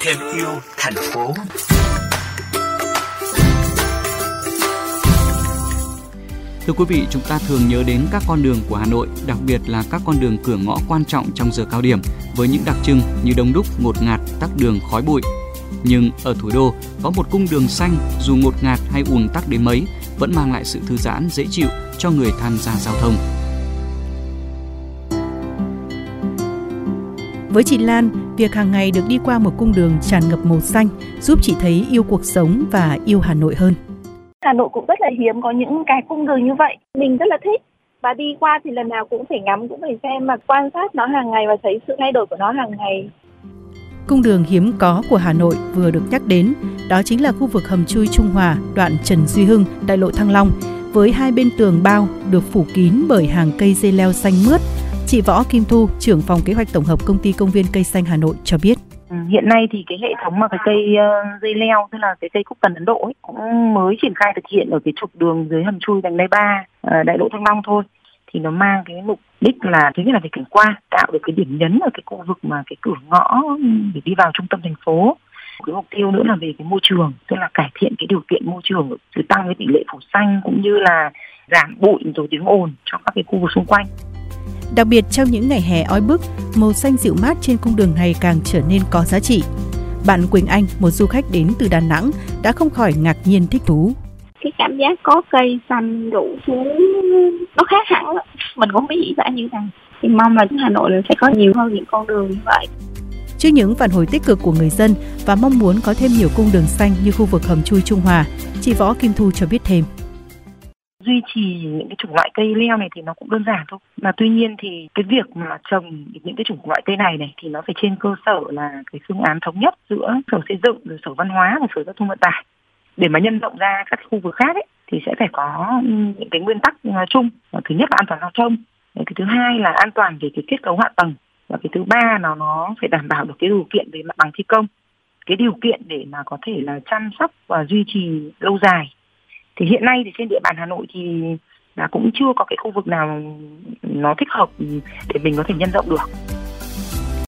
thêm yêu thành phố Thưa quý vị, chúng ta thường nhớ đến các con đường của Hà Nội, đặc biệt là các con đường cửa ngõ quan trọng trong giờ cao điểm với những đặc trưng như đông đúc, ngột ngạt, tắc đường, khói bụi. Nhưng ở thủ đô có một cung đường xanh dù ngột ngạt hay ùn tắc đến mấy vẫn mang lại sự thư giãn dễ chịu cho người tham gia giao thông. Với chị Lan, việc hàng ngày được đi qua một cung đường tràn ngập màu xanh giúp chị thấy yêu cuộc sống và yêu Hà Nội hơn. Hà Nội cũng rất là hiếm có những cái cung đường như vậy. Mình rất là thích và đi qua thì lần nào cũng phải ngắm, cũng phải xem mà quan sát nó hàng ngày và thấy sự thay đổi của nó hàng ngày. Cung đường hiếm có của Hà Nội vừa được nhắc đến, đó chính là khu vực hầm chui Trung Hòa, đoạn Trần Duy Hưng, đại lộ Thăng Long, với hai bên tường bao được phủ kín bởi hàng cây dây leo xanh mướt. Chị Võ Kim Thu, trưởng phòng kế hoạch tổng hợp công ty công viên cây xanh Hà Nội cho biết. Ừ, hiện nay thì cái hệ thống mà cái cây ờ, dây leo tức là cái cây cúc tần Ấn Độ ấy, cũng mới triển khai thực hiện ở cái trục đường dưới hầm chui vành đai ba ờ, đại lộ Thăng Long thôi. Thì nó mang cái mục đích là thứ nhất là về cảnh quan tạo được cái điểm nhấn ở cái khu vực mà cái cửa ngõ để đi vào trung tâm thành phố. Cái mục tiêu nữa là về cái môi trường tức là cải thiện cái điều kiện môi trường từ tăng cái tỷ lệ phủ xanh cũng như là giảm bụi rồi tiếng ồn cho các cái khu vực xung quanh. Đặc biệt trong những ngày hè oi bức, màu xanh dịu mát trên cung đường này càng trở nên có giá trị. Bạn Quỳnh Anh, một du khách đến từ Đà Nẵng, đã không khỏi ngạc nhiên thích thú. Cái cảm giác có cây xanh đủ thứ nó khác hẳn. Mình cũng không biết diễn tả như thế nào. Thì mong là Hà Nội sẽ có nhiều hơn những con đường như vậy. Trước những phản hồi tích cực của người dân và mong muốn có thêm nhiều cung đường xanh như khu vực hầm chui Trung Hòa, chị Võ Kim Thu cho biết thêm duy trì những cái chủng loại cây leo này thì nó cũng đơn giản thôi. Mà tuy nhiên thì cái việc mà trồng những cái chủng loại cây này này thì nó phải trên cơ sở là cái phương án thống nhất giữa sở xây dựng rồi sở văn hóa và sở giao thông vận tải. Để mà nhân rộng ra các khu vực khác ấy, thì sẽ phải có những cái nguyên tắc chung thứ nhất là an toàn giao thông cái thứ hai là an toàn về cái kết cấu hạ tầng và cái thứ ba là nó phải đảm bảo được cái điều kiện về mặt bằng thi công. Cái điều kiện để mà có thể là chăm sóc và duy trì lâu dài thì hiện nay thì trên địa bàn Hà Nội thì là cũng chưa có cái khu vực nào nó thích hợp để mình có thể nhân rộng được.